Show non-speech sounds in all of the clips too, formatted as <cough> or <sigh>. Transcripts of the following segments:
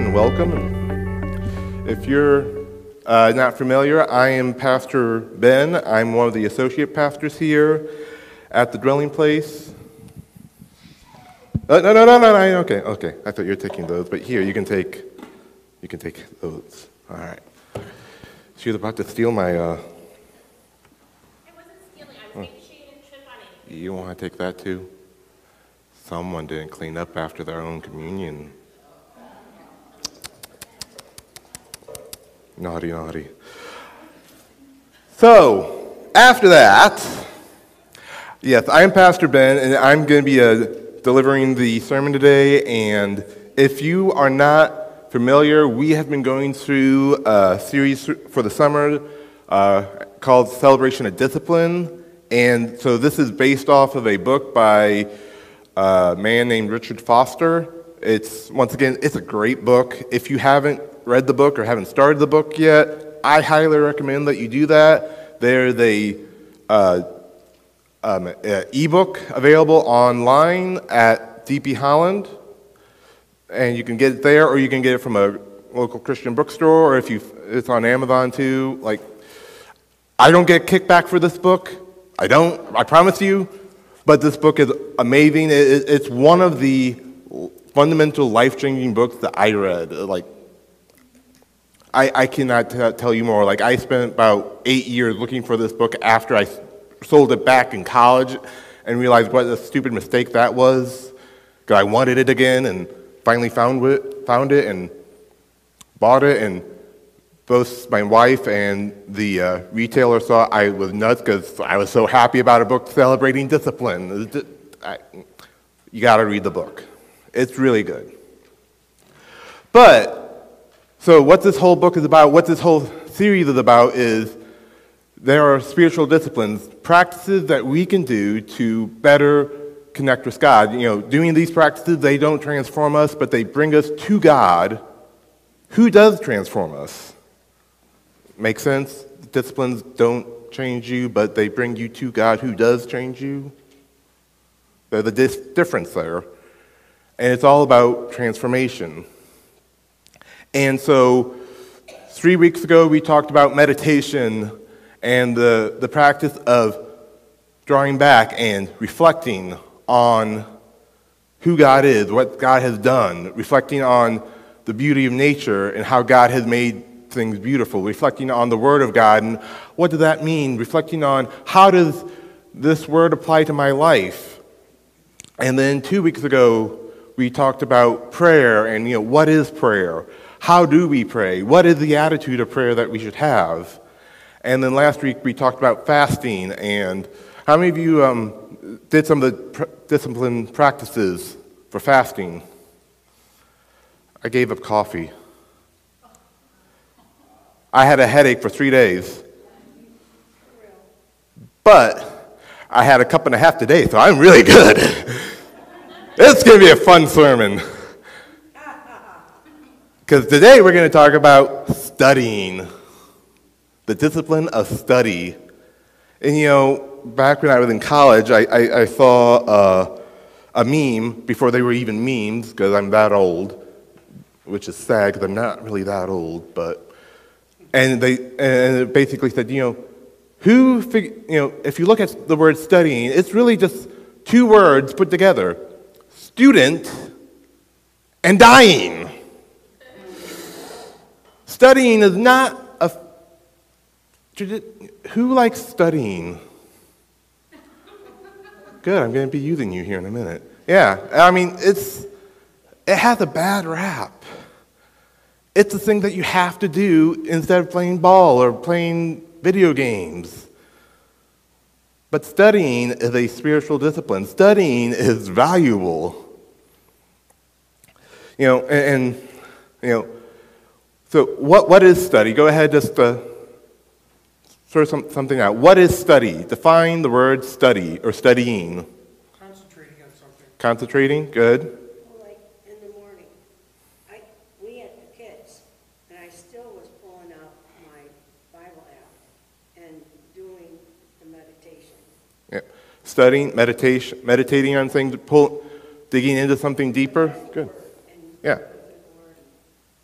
and welcome. If you're uh, not familiar, I am Pastor Ben. I'm one of the associate pastors here at the dwelling place. Uh, no, no, no, no, no. Okay, okay. I thought you were taking those, but here you can take, you can take those. All right. She was about to steal my. Uh, I wasn't stealing. I was making sure you didn't trip on anything. you want to take that too? Someone didn't clean up after their own communion. Naughty, naughty. So, after that, yes, I'm Pastor Ben, and I'm going to be uh, delivering the sermon today. And if you are not familiar, we have been going through a series for the summer uh, called Celebration of Discipline. And so this is based off of a book by a man named Richard Foster. It's, once again, it's a great book. If you haven't read the book or haven't started the book yet, I highly recommend that you do that. There's a uh, um, ebook available online at DP Holland, and you can get it there, or you can get it from a local Christian bookstore, or if you, it's on Amazon too. Like, I don't get kickback for this book. I don't. I promise you. But this book is amazing. It- it- It's one of the fundamental life-changing books that I read. Like, I, I cannot t- tell you more. Like, I spent about eight years looking for this book after I s- sold it back in college and realized what a stupid mistake that was. Because I wanted it again and finally found it, found it and bought it. And both my wife and the uh, retailer thought I was nuts because I was so happy about a book celebrating discipline. I- you got to read the book, it's really good. But so, what this whole book is about, what this whole series is about, is there are spiritual disciplines, practices that we can do to better connect with God. You know, doing these practices, they don't transform us, but they bring us to God, who does transform us. Make sense? Disciplines don't change you, but they bring you to God, who does change you. There's a difference there. And it's all about transformation. And so, three weeks ago, we talked about meditation and the, the practice of drawing back and reflecting on who God is, what God has done, reflecting on the beauty of nature and how God has made things beautiful, reflecting on the Word of God and what does that mean, reflecting on how does this Word apply to my life. And then two weeks ago, we talked about prayer and, you know, what is prayer? How do we pray? What is the attitude of prayer that we should have? And then last week, we talked about fasting. And how many of you um, did some of the pr- discipline practices for fasting? I gave up coffee. I had a headache for three days. But I had a cup and a half today, so I'm really good. It's going to be a fun sermon. Because today we're going to talk about studying, the discipline of study. And you know, back when I was in college, I, I, I saw a meme before they were even memes, because I'm that old, which is sad because I'm not really that old, but. And, they, and it basically said, you know, who, fig- you know, if you look at the word studying, it's really just two words put together student and dying. Studying is not a. Who likes studying? Good, I'm going to be using you here in a minute. Yeah, I mean, it's, it has a bad rap. It's a thing that you have to do instead of playing ball or playing video games. But studying is a spiritual discipline. Studying is valuable. You know, and, and you know, so what, what is study? Go ahead, just uh, throw some, something out. What is study? Define the word study or studying. Concentrating on something. Concentrating, good. Well, like in the morning, I, we had the kids, and I still was pulling out my Bible app and doing the meditation. Yeah. Studying, meditation, meditating on things, pull, digging into something deeper. Good. Yeah.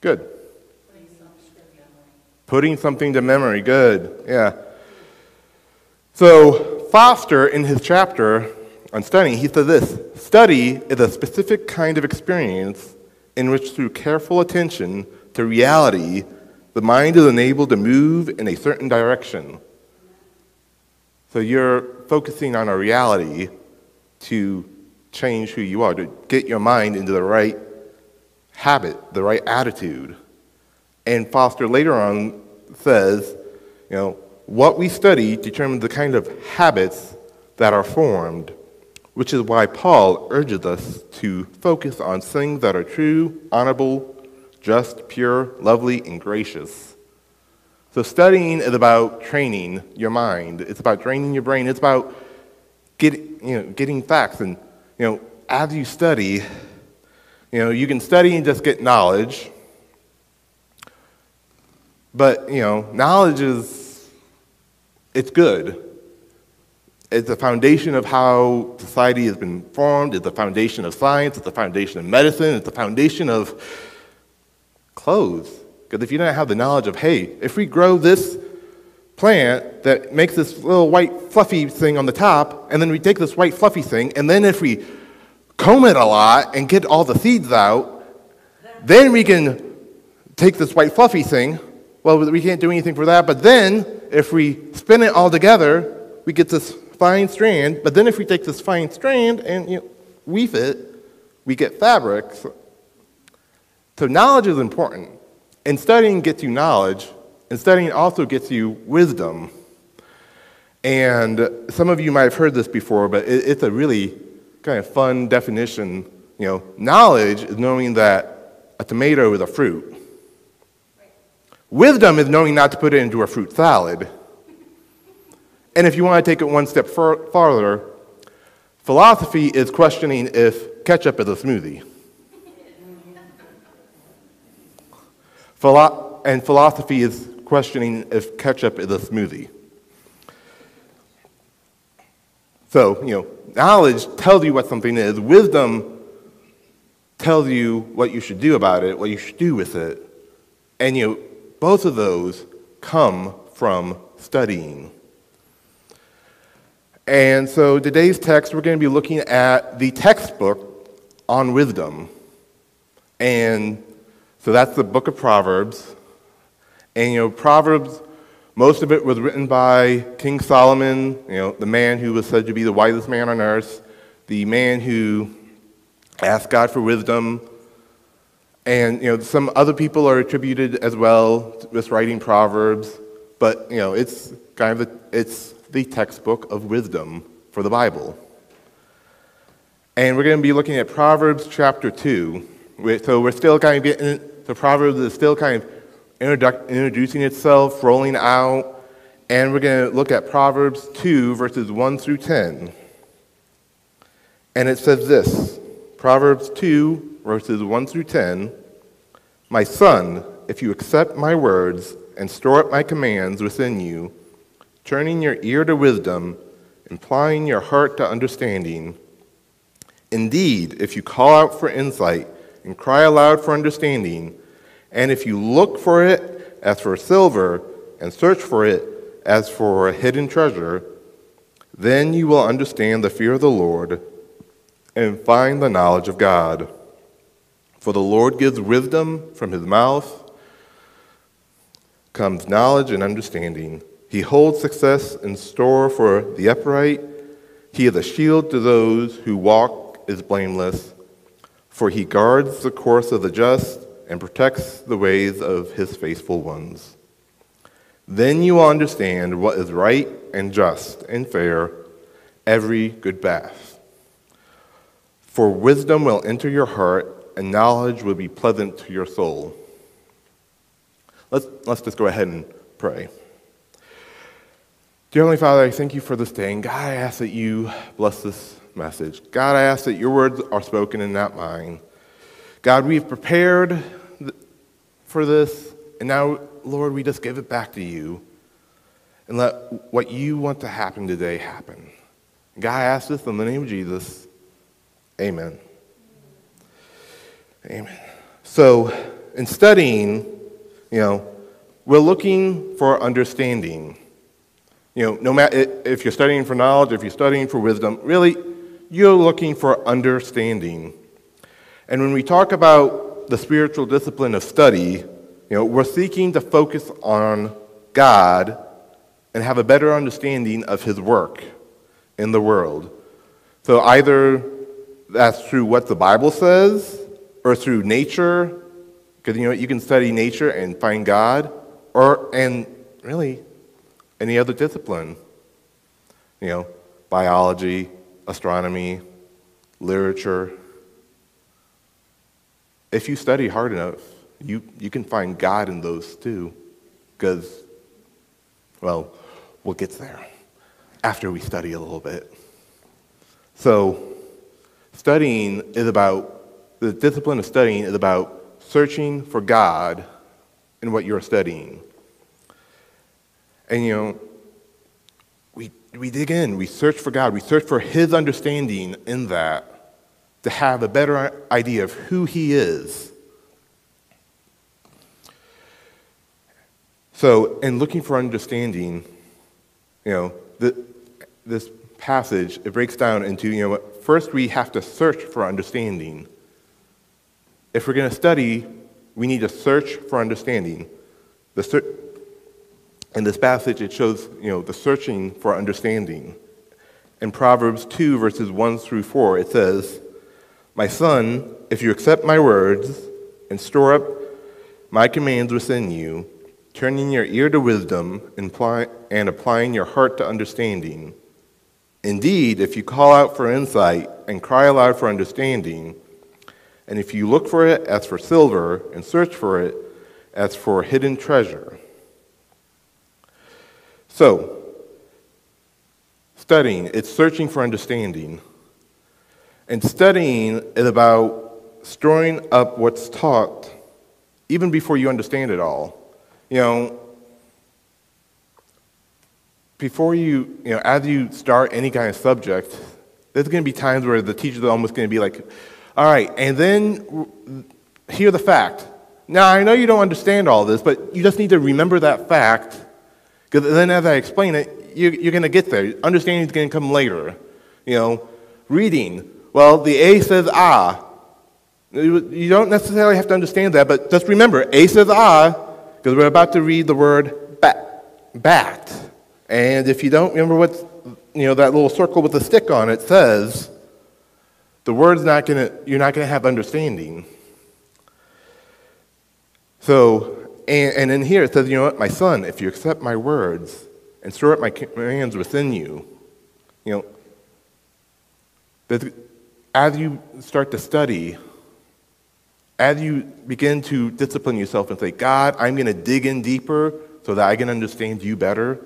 Good. Putting something to memory. Good. Yeah. So, Foster, in his chapter on studying, he said this Study is a specific kind of experience in which, through careful attention to reality, the mind is enabled to move in a certain direction. So, you're focusing on a reality to change who you are, to get your mind into the right habit, the right attitude. And Foster later on says, you know, what we study determines the kind of habits that are formed, which is why Paul urges us to focus on things that are true, honorable, just, pure, lovely, and gracious. So studying is about training your mind. It's about training your brain. It's about getting, you know, getting facts. And you know, as you study, you know, you can study and just get knowledge. But, you know, knowledge is, it's good. It's the foundation of how society has been formed. It's the foundation of science. It's the foundation of medicine. It's the foundation of clothes. Because if you don't have the knowledge of, hey, if we grow this plant that makes this little white fluffy thing on the top, and then we take this white fluffy thing, and then if we comb it a lot and get all the seeds out, then we can take this white fluffy thing. Well, we can't do anything for that, but then if we spin it all together, we get this fine strand. But then if we take this fine strand and you know, weave it, we get fabric. So, knowledge is important. And studying gets you knowledge, and studying also gets you wisdom. And some of you might have heard this before, but it's a really kind of fun definition. You know, knowledge is knowing that a tomato is a fruit. Wisdom is knowing not to put it into a fruit salad. And if you want to take it one step far- farther, philosophy is questioning if ketchup is a smoothie. Philo- and philosophy is questioning if ketchup is a smoothie. So, you know, knowledge tells you what something is, wisdom tells you what you should do about it, what you should do with it. And you know, both of those come from studying. And so today's text, we're going to be looking at the textbook on wisdom. And so that's the book of Proverbs. And you know, Proverbs most of it was written by King Solomon, you know, the man who was said to be the wisest man on earth, the man who asked God for wisdom. And, you know, some other people are attributed as well with writing Proverbs, but, you know, it's kind of the, it's the textbook of wisdom for the Bible. And we're going to be looking at Proverbs chapter 2. So we're still kind of getting, the Proverbs is still kind of introducing itself, rolling out, and we're going to look at Proverbs 2, verses 1 through 10. And it says this Proverbs 2, verses 1 through 10 My son, if you accept my words and store up my commands within you, turning your ear to wisdom, implying your heart to understanding, indeed, if you call out for insight and cry aloud for understanding, and if you look for it as for silver and search for it as for a hidden treasure, then you will understand the fear of the Lord and find the knowledge of God. For the Lord gives wisdom from his mouth, comes knowledge and understanding. He holds success in store for the upright. He is a shield to those who walk is blameless, for he guards the course of the just and protects the ways of his faithful ones. Then you will understand what is right and just and fair, every good path. For wisdom will enter your heart, and knowledge will be pleasant to your soul. Let's, let's just go ahead and pray. Dear Heavenly Father, I thank you for this day, and God, I ask that you bless this message. God, I ask that your words are spoken and not mine. God, we've prepared for this, and now, Lord, we just give it back to you and let what you want to happen today happen. God, I ask this in the name of Jesus. Amen. Amen. So, in studying, you know, we're looking for understanding. You know, no matter if you're studying for knowledge, if you're studying for wisdom, really, you're looking for understanding. And when we talk about the spiritual discipline of study, you know, we're seeking to focus on God and have a better understanding of His work in the world. So either that's through what the Bible says, or through nature, because you know you can study nature and find God, or and really any other discipline. You know, biology, astronomy, literature. If you study hard enough, you, you can find God in those too. Because, well, we'll get there after we study a little bit. So, studying is about, the discipline of studying is about searching for God in what you're studying. And, you know, we, we dig in, we search for God, we search for His understanding in that to have a better idea of who He is. So, in looking for understanding, you know, the, this passage, it breaks down into, you know, first we have to search for understanding. If we're going to study, we need to search for understanding. The ser- in this passage, it shows, you know, the searching for understanding. In Proverbs 2, verses 1 through 4, it says, My son, if you accept my words and store up my commands within you, turning your ear to wisdom and applying your heart to understanding. Indeed, if you call out for insight and cry aloud for understanding, and if you look for it as for silver and search for it as for hidden treasure. So, studying, it's searching for understanding. And studying is about storing up what's taught even before you understand it all. You know, before you, you know, as you start any kind of subject, there's going to be times where the teacher's almost going to be like, all right, and then hear the fact. Now, I know you don't understand all this, but you just need to remember that fact, because then as I explain it, you, you're going to get there. Understanding is going to come later. You know, reading. Well, the A says ah. You don't necessarily have to understand that, but just remember, A says ah, because we're about to read the word bat, bat. And if you don't remember what, you know, that little circle with the stick on it says, the word's not going to, you're not going to have understanding. So, and, and in here it says, you know what, my son, if you accept my words and store up my commands within you, you know, that as you start to study as you begin to discipline yourself and say, God, I'm going to dig in deeper so that I can understand you better,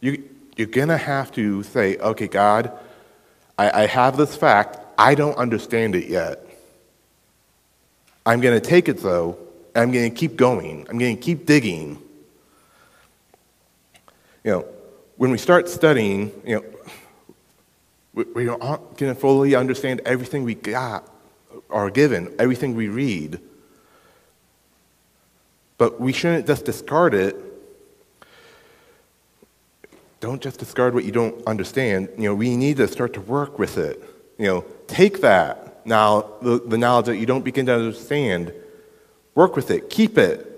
you, you're going to have to say, okay, God, I, I have this fact. I don't understand it yet. I'm going to take it, though, and I'm going to keep going. I'm going to keep digging. You know, when we start studying, you know, we, we aren't going to fully understand everything we got are given, everything we read. But we shouldn't just discard it. Don't just discard what you don't understand. You know, we need to start to work with it. You know, take that now, the, the knowledge that you don't begin to understand, work with it, keep it.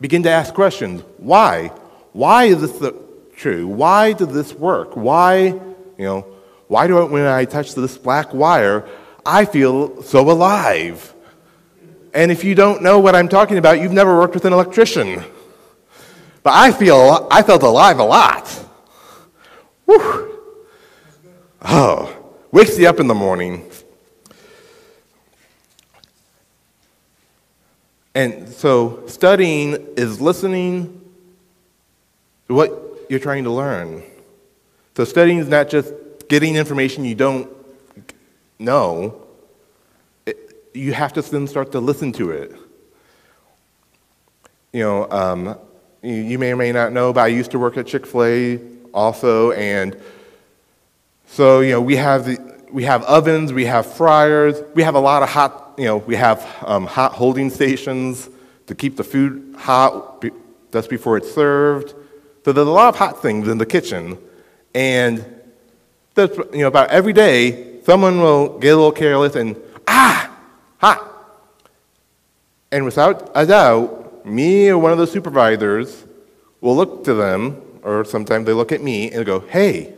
Begin to ask questions. Why? Why is this the, true? Why does this work? Why, you know, why do I, when I touch this black wire, I feel so alive. And if you don't know what I'm talking about, you've never worked with an electrician. But I feel I felt alive a lot. Whew. Oh, wakes you up in the morning. And so studying is listening to what you're trying to learn. So studying is not just getting information you don't know. It, you have to then start to listen to it. You know, um, you, you, may or may not know, but I used to work at Chick fil A also, and so, you know, we have, the, we have ovens, we have fryers, we have a lot of hot you know, we have um, hot holding stations to keep the food hot just before it's served. So there's a lot of hot things in the kitchen. And you know, about every day, someone will get a little careless and, ah, hot. And without a doubt, me or one of the supervisors will look to them, or sometimes they look at me and go, hey,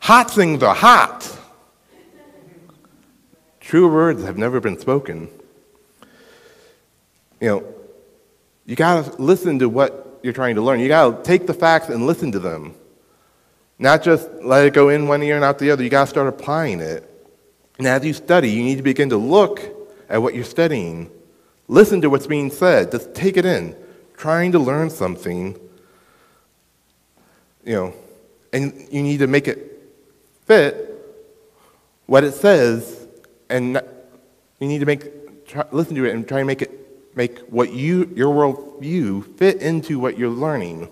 hot things are hot. True words have never been spoken. You know, you got to listen to what you're trying to learn. You got to take the facts and listen to them. Not just let it go in one ear and out the other. You got to start applying it. And as you study, you need to begin to look at what you're studying. Listen to what's being said. Just take it in. Trying to learn something, you know, and you need to make it fit what it says, and you need to make try, listen to it and try and make it make what you your worldview fit into what you're learning.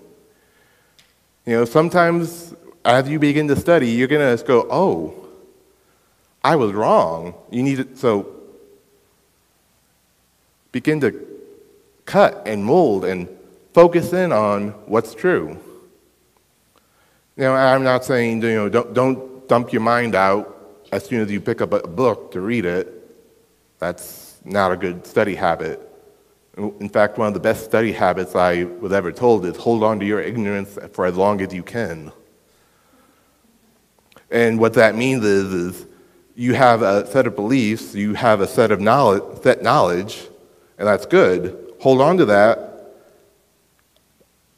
You know, sometimes as you begin to study, you're gonna just go, "Oh, I was wrong." You need to so begin to cut and mold and focus in on what's true. Know, I'm not saying you know don't don't dump your mind out as soon as you pick up a book to read it. That's not a good study habit. In fact, one of the best study habits I was ever told is hold on to your ignorance for as long as you can. And what that means is, is you have a set of beliefs, you have a set of knowledge, set knowledge, and that's good. Hold on to that,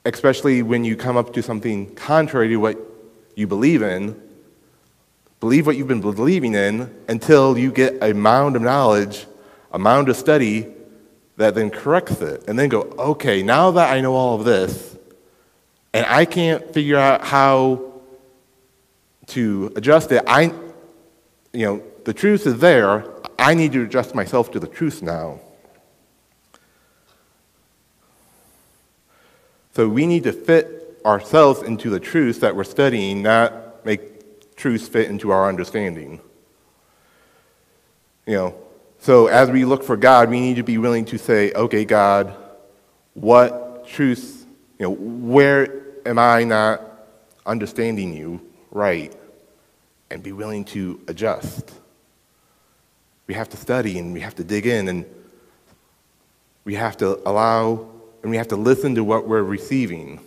especially when you come up to something contrary to what you believe in. Believe what you've been believing in until you get a mound of knowledge, a mound of study that then corrects it. And then go, okay, now that I know all of this, and I can't figure out how to adjust it, I, you know, the truth is there. I need to adjust myself to the truth now. So we need to fit ourselves into the truth that we're studying, not make truth fit into our understanding. You know, so as we look for God, we need to be willing to say, okay, God, what truths, you know, where am I not understanding you right? And be willing to adjust. We have to study and we have to dig in and we have to allow and we have to listen to what we're receiving.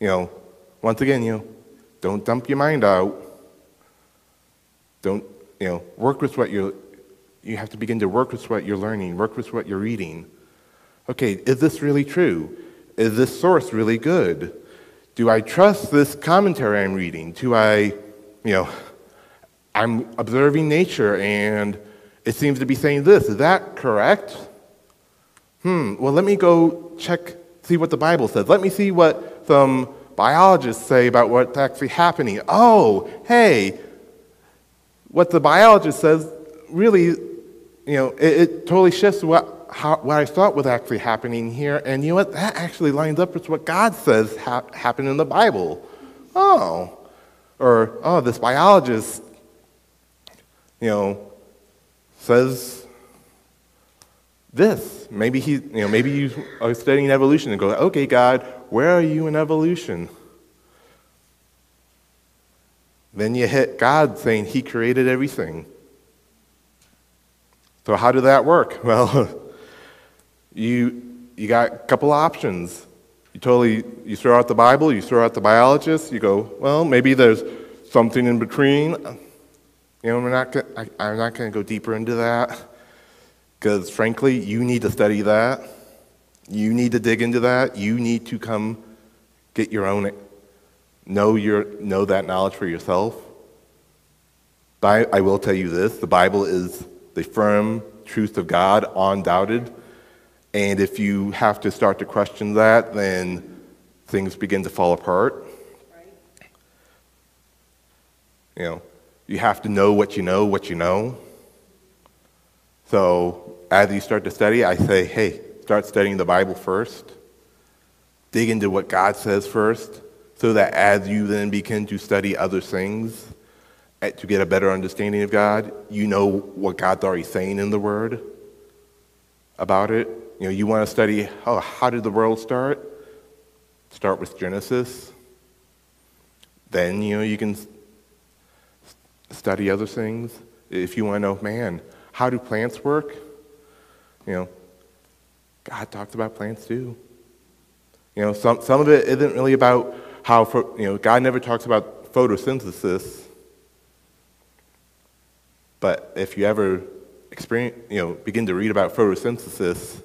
You know, once again, you know, don't dump your mind out. Don't, you know, work with what you're, you have to begin to work with what you're learning, work with what you're reading. Okay, is this really true? Is this source really good? Do I trust this commentary I'm reading? Do I, you know, I'm observing nature and it seems to be saying this. Is that correct? Hmm, well, let me go check, see what the Bible says. Let me see what some biologists say about what's actually happening. Oh, hey, what the biologist says really, you know, it, it totally shifts what, how, what I thought was actually happening here. And you know what? That actually lines up with what God says ha- happened in the Bible. Oh, or, oh, this biologist, you know, says this. Maybe he, you know, maybe you are studying evolution and go, okay, God, where are you in evolution? Then you hit God saying He created everything. So how did that work? <laughs> Well, you you got a couple options. You totally you throw out the Bible, you throw out the biologist. You go, well, maybe there's something in between. You know, we're not. Gonna, I, I'm not going to go deeper into that because, frankly, you need to study that. You need to dig into that. You need to come get your own know your know that knowledge for yourself. But I, I will tell you this: the Bible is the firm truth of God, undoubted. And if you have to start to question that, then things begin to fall apart. You know, you have to know what you know, what you know. So as you start to study, I say, hey, start studying the Bible first. Dig into what God says first, so that as you then begin to study other things, to get a better understanding of God, you know what God's already saying in the Word about it. You know, you want to study, oh, how did the world start? Start with Genesis. Then, you know, you can study other things. If you want to know, man, how do plants work? You know, God talks about plants too. You know, some, some of it isn't really about how, you know, God never talks about photosynthesis. But if you ever experience, you know, begin to read about photosynthesis,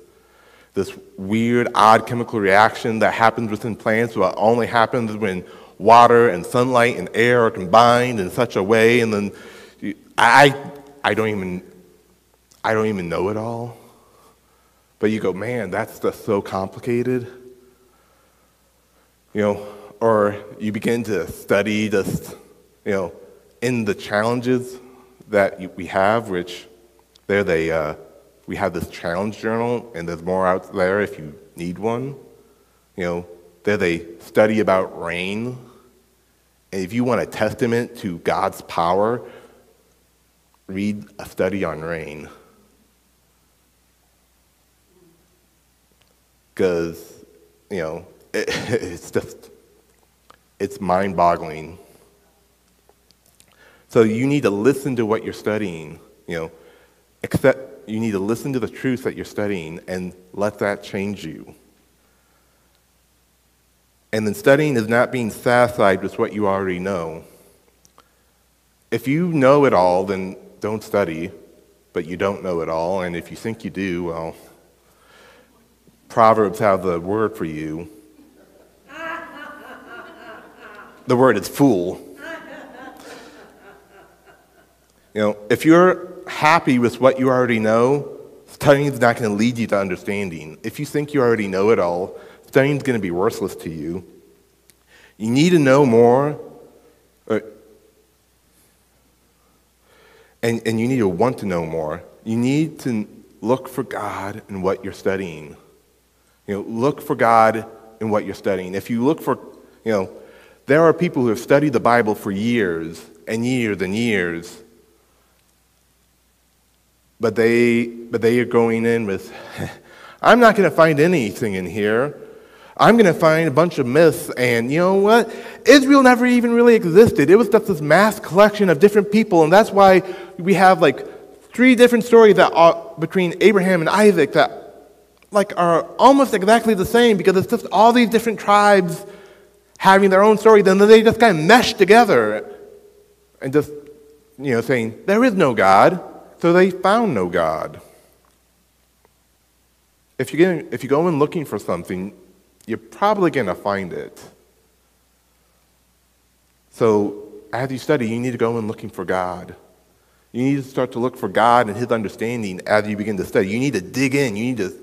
this weird, odd chemical reaction that happens within plants, but only happens when water and sunlight and air are combined in such a way, and then I, I don't even, I don't even know it all. But you go, man, that's just so complicated. You know, or you begin to study just, you know, in the challenges that we have, which there they, uh, we have this challenge journal, and there's more out there if you need one. You know, there they study about rain. And if you want a testament to God's power, read a study on rain. Because, you know, it, <laughs> it's just, it's mind boggling. So you need to listen to what you're studying, you know, accept, you need to listen to the truth that you're studying and let that change you. And then studying is not being satisfied with what you already know. If you know it all, then don't study, but you don't know it all. And if you think you do, well, Proverbs have the word for you. The word is fool. You know, if you're happy with what you already know, studying is not going to lead you to understanding. If you think you already know it all, studying is going to be worthless to you. You need to know more, or, uh, and, and you need to want to know more. You need to look for God in what you're studying. You know, look for God in what you're studying. If you look for, you know, there are people who have studied the Bible for years and years and years, but they, but they are going in with, <laughs> I'm not going to find anything in here. I'm going to find a bunch of myths, and you know what? Israel never even really existed. It was just this mass collection of different people, and that's why we have like three different stories that are between Abraham and Isaac that like are almost exactly the same because it's just all these different tribes having their own story, then they just kind of mesh together and just, you know, saying, there is no God, so they found no God. If you, get, if you go in looking for something, you're probably going to find it. So as you study, you need to go in looking for God. You need to start to look for God and His understanding as you begin to study. You need to dig in. You need to,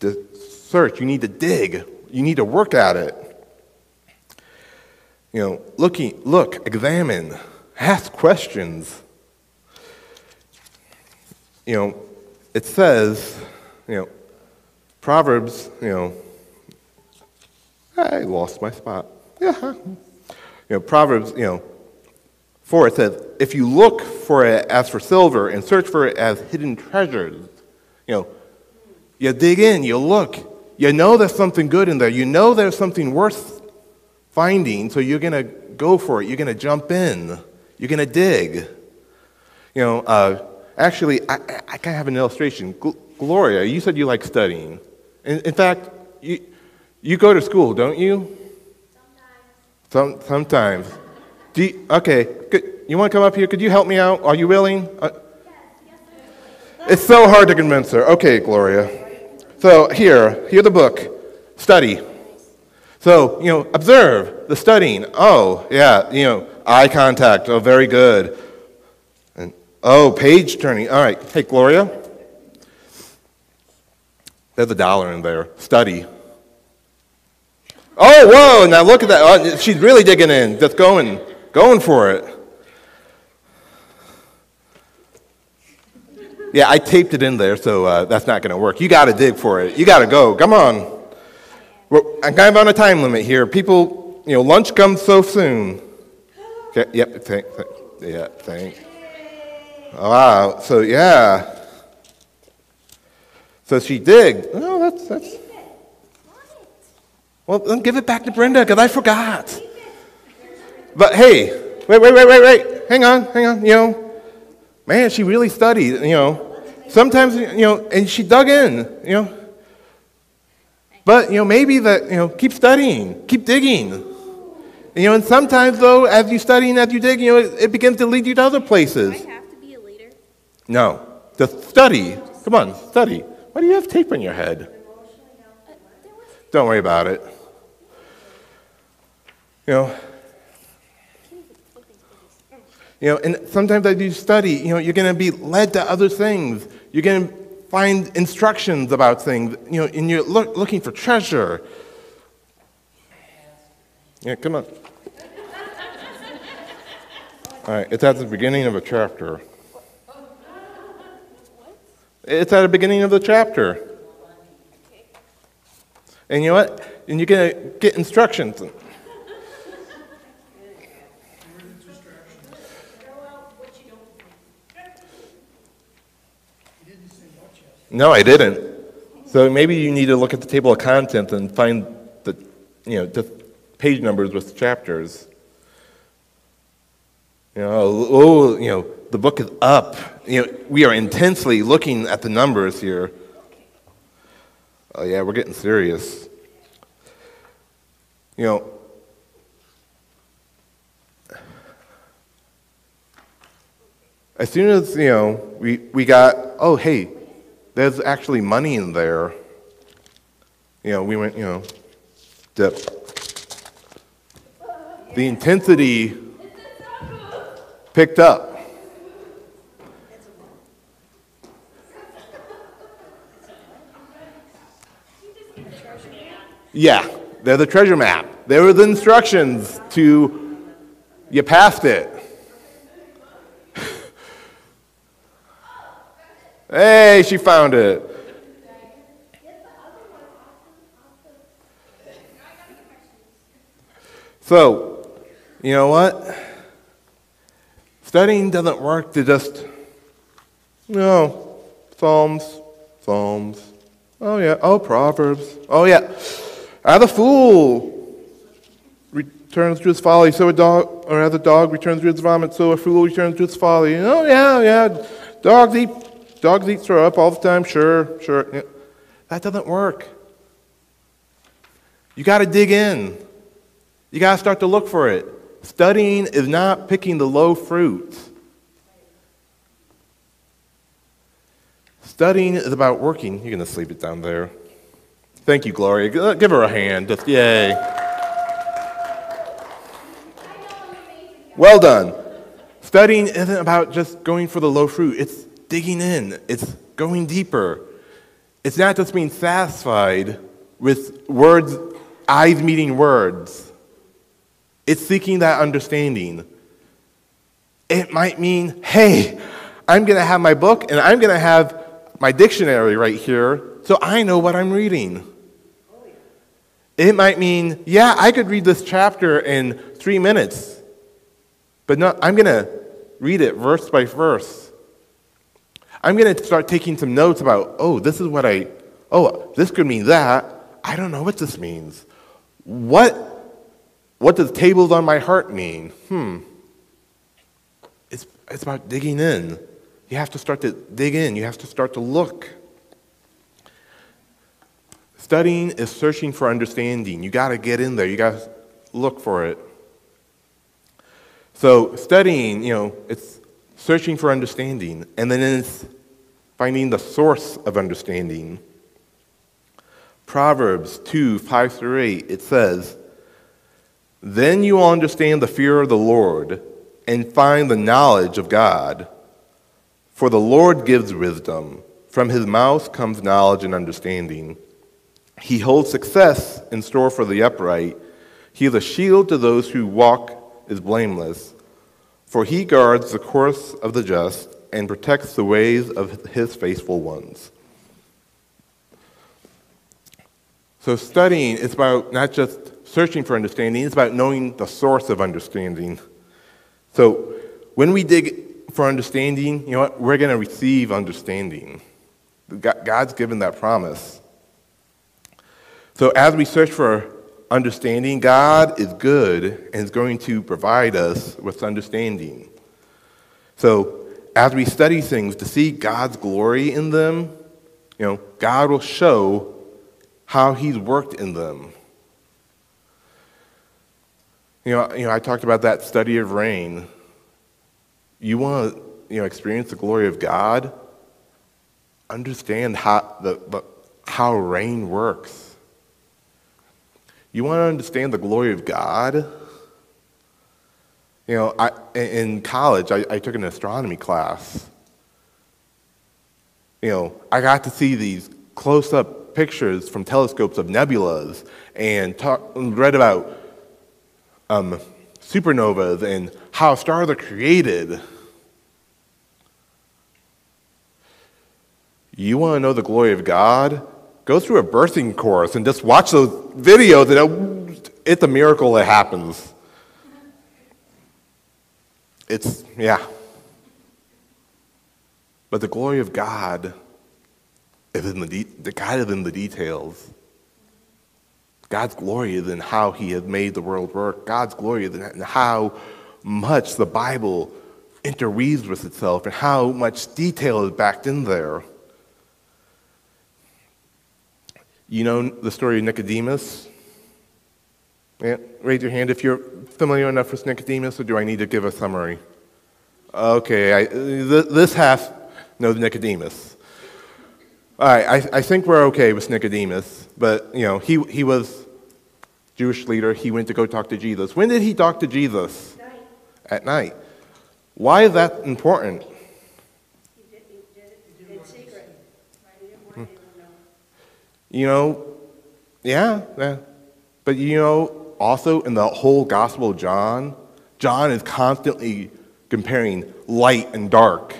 to search. You need to dig. You need to work at it. You know, looking, look, examine, ask questions. You know, it says, you know, Proverbs, you know, I lost my spot. Yeah. <laughs> You know, Proverbs, you know, 4 it says, if you look for it as for silver and search for it as hidden treasures, you know, you dig in, you look, you know there's something good in there, you know there's something worth finding, so you're going to go for it. You're going to jump in. You're going to dig. You know, uh, actually, I, I kind of have an illustration. Gl- Gloria, you said you like studying. In, in fact, you, you go to school, don't you? Sometimes. Some, sometimes. Do you, okay, could, you want to come up here? Could you help me out? Are you willing? Uh, it's so hard to convince her. Okay, Gloria. So here, here's the book. Study. So, you know, observe the studying. Oh, yeah, you know, eye contact. Oh, very good. And oh, page turning. All right. Hey, Gloria. There's a dollar in there. Study. Oh, whoa, now look at that. Oh, she's really digging in, just going, going for it. Yeah, I taped it in there, so uh, that's not going to work. You got to dig for it. You got to go. Come on. I'm kind of on a time limit here. People, you know, lunch comes so soon. Okay, yep, Thank. Yeah, thank. Wow. So yeah. So she digged. Oh, that's that's. Well, then give it back to Brenda because I forgot. But hey, wait, wait, wait, wait, wait. Hang on, hang on. You know, man, she really studied. You know, sometimes you know, and she dug in. You know. But you know, maybe that you know, keep studying, keep digging. You know, and sometimes though, as you study and as you dig, you know, it, it begins to lead you to other places. Do I have to be a leader? No, just study. Come on, study. Why do you have tape on your head? Don't worry about it. You know, you know, and sometimes as you study, you know, you're going to be led to other things. You're going to find instructions about things, you know, and you're look, looking for treasure. Yeah, come on. All right, it's at the beginning of a chapter. It's at the beginning of the chapter. And you know what? And you're going to get instructions. No, I didn't. So maybe you need to look at the table of contents and find the, you know, just page numbers with chapters. You know, oh, you know, the book is up. You know, we are intensely looking at the numbers here. Oh yeah, we're getting serious. You know, as soon as you know we, we got oh hey, there's actually money in there. You know, we went you know, dip. The intensity picked up. Yeah, they're the treasure map. There were the instructions to, you passed it. Hey, she found it. So, you know what? Studying doesn't work to just, no, Psalms, Psalms. Oh, yeah. Oh, Proverbs. Oh, yeah. As a fool returns to his folly, so a dog, or as a dog returns to his vomit, so a fool returns to his folly. Oh, yeah, yeah. Dogs eat, dogs eat throw up all the time. Sure, sure. That doesn't work. You got to dig in. You got to start to look for it. Studying is not picking the low fruit. Studying is about working. You're going to sleep it down there. Thank you, Gloria. Uh, give her a hand. Just yay. Well done. Studying isn't about just going for the low fruit, it's digging in, it's going deeper. It's not just being satisfied with words, eyes meeting words. It's seeking that understanding. It might mean, hey, I'm going to have my book and I'm going to have my dictionary right here so I know what I'm reading. It might mean, yeah, I could read this chapter in three minutes, but no, I'm going to read it verse by verse. I'm going to start taking some notes about, oh, this is what I, oh, this could mean that. I don't know what this means. What, what does tables on my heart mean? Hmm. It's, it's about digging in. You have to start to dig in, you have to start to look. Studying is searching for understanding. You got to get in there, you got to look for it. So, studying, you know, it's searching for understanding, and then it's finding the source of understanding. Proverbs 2 5 through 8, it says, Then you will understand the fear of the Lord and find the knowledge of God. For the Lord gives wisdom, from his mouth comes knowledge and understanding. He holds success in store for the upright. He is a shield to those who walk is blameless. For he guards the course of the just and protects the ways of his faithful ones. So, studying is about not just searching for understanding, it's about knowing the source of understanding. So, when we dig for understanding, you know what? We're going to receive understanding. God's given that promise. So as we search for understanding, God is good and is going to provide us with understanding. So as we study things to see God's glory in them, you know, God will show how he's worked in them. You know, you know, I talked about that study of rain. You want to, you know, experience the glory of God? Understand how, the, the, how rain works. You want to understand the glory of God? You know, I, in college, I, I took an astronomy class. You know, I got to see these close up pictures from telescopes of nebulas and talk, read about um, supernovas and how stars are created. You want to know the glory of God? Go through a birthing course and just watch those videos, and it's a miracle that happens. It's, yeah. But the glory of God is in the, de- the God is in the details. God's glory is in how He has made the world work. God's glory is in how much the Bible interweaves with itself and how much detail is backed in there. You know the story of Nicodemus? Yeah, raise your hand if you're familiar enough with Nicodemus, or do I need to give a summary? Okay, I, th- this half knows Nicodemus. All right, I, I think we're okay with Nicodemus, but you know he he was Jewish leader. He went to go talk to Jesus. When did he talk to Jesus? Night, At night. Why is that important? he did, he did it in secret. He didn't want hmm. anyone to know. You know, yeah, yeah. But you know, also in the whole Gospel of John, John is constantly comparing light and dark.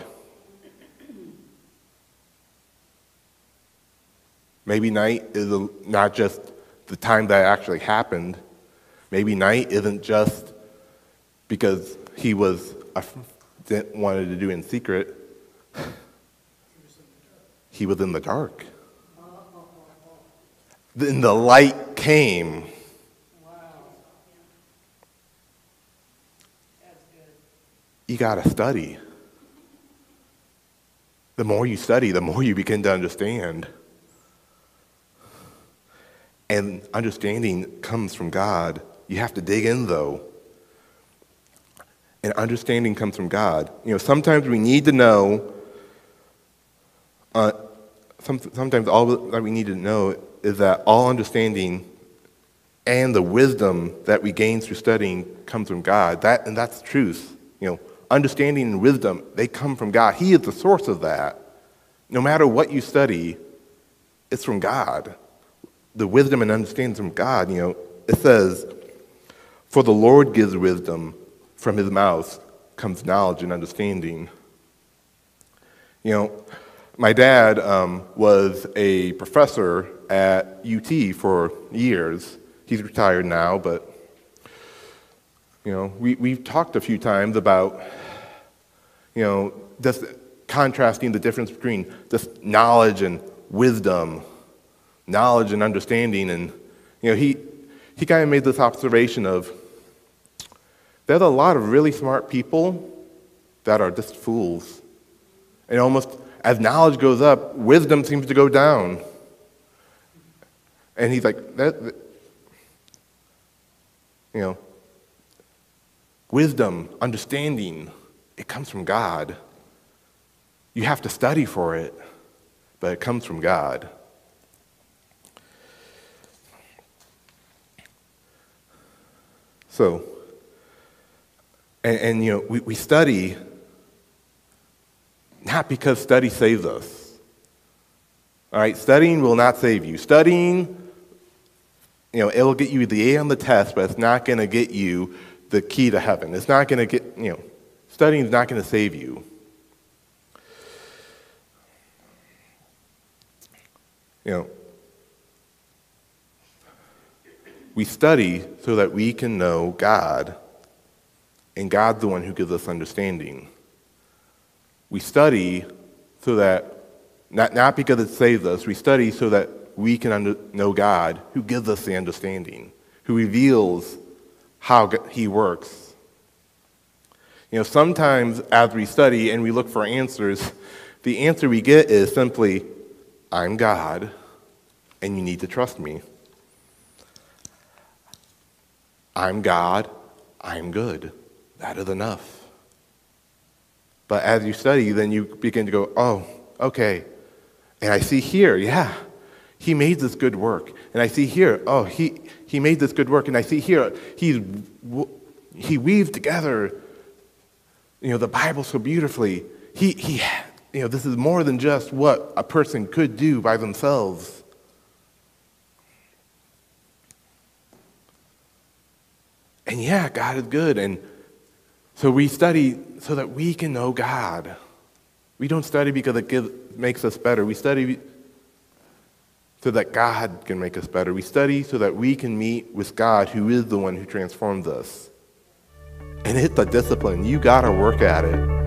Maybe night is not just the time that actually happened. Maybe night isn't just because he was didn't wanted to do in secret. He was in the dark. Then the light came. You got to study. The more you study, the more you begin to understand. And understanding comes from God. You have to dig in, though. And understanding comes from God. You know, sometimes we need to know, uh, some, sometimes all that we need to know is that all understanding and the wisdom that we gain through studying comes from God. That, and that's truth. You know, understanding and wisdom, they come from God. He is the source of that. No matter what you study, it's from God. The wisdom and understanding from God, you know, it says, For the Lord gives wisdom, from his mouth comes knowledge and understanding. You know, my dad um, was a professor at UT for years. He's retired now, but you know, we, we've talked a few times about, you know, just contrasting the difference between just knowledge and wisdom, knowledge and understanding. And, you know, he, he kind of made this observation of there's a lot of really smart people that are just fools. And almost as knowledge goes up, wisdom seems to go down. And he's like, that, that you know, wisdom, understanding, it comes from God. You have to study for it, but it comes from God. So, and, and you know, we, we study not because study saves us. All right, studying will not save you. Studying, you know, it'll get you the A on the test, but it's not going to get you the key to heaven. It's not going to get, you know, studying is not going to save you. You know, we study so that we can know God. and God's the one who gives us understanding. We study so that, not, not because it saves us, we study so that we can under, know God who gives us the understanding, who reveals how He works. You know, sometimes as we study and we look for answers, the answer we get is simply, I'm God, and you need to trust me. I'm God, I'm good. That is enough. But as you study, then you begin to go, oh, okay. And I see here, yeah, he made this good work. And I see here, oh, he, he made this good work. And I see here, he's, he weaved together, you know, the Bible so beautifully. He, he, you know, this is more than just what a person could do by themselves. And yeah, God is good. And so we study so that we can know God. We don't study because it gives, makes us better. We study so that God can make us better. We study so that we can meet with God, who is the one who transforms us. And it's a discipline. You got to work at it.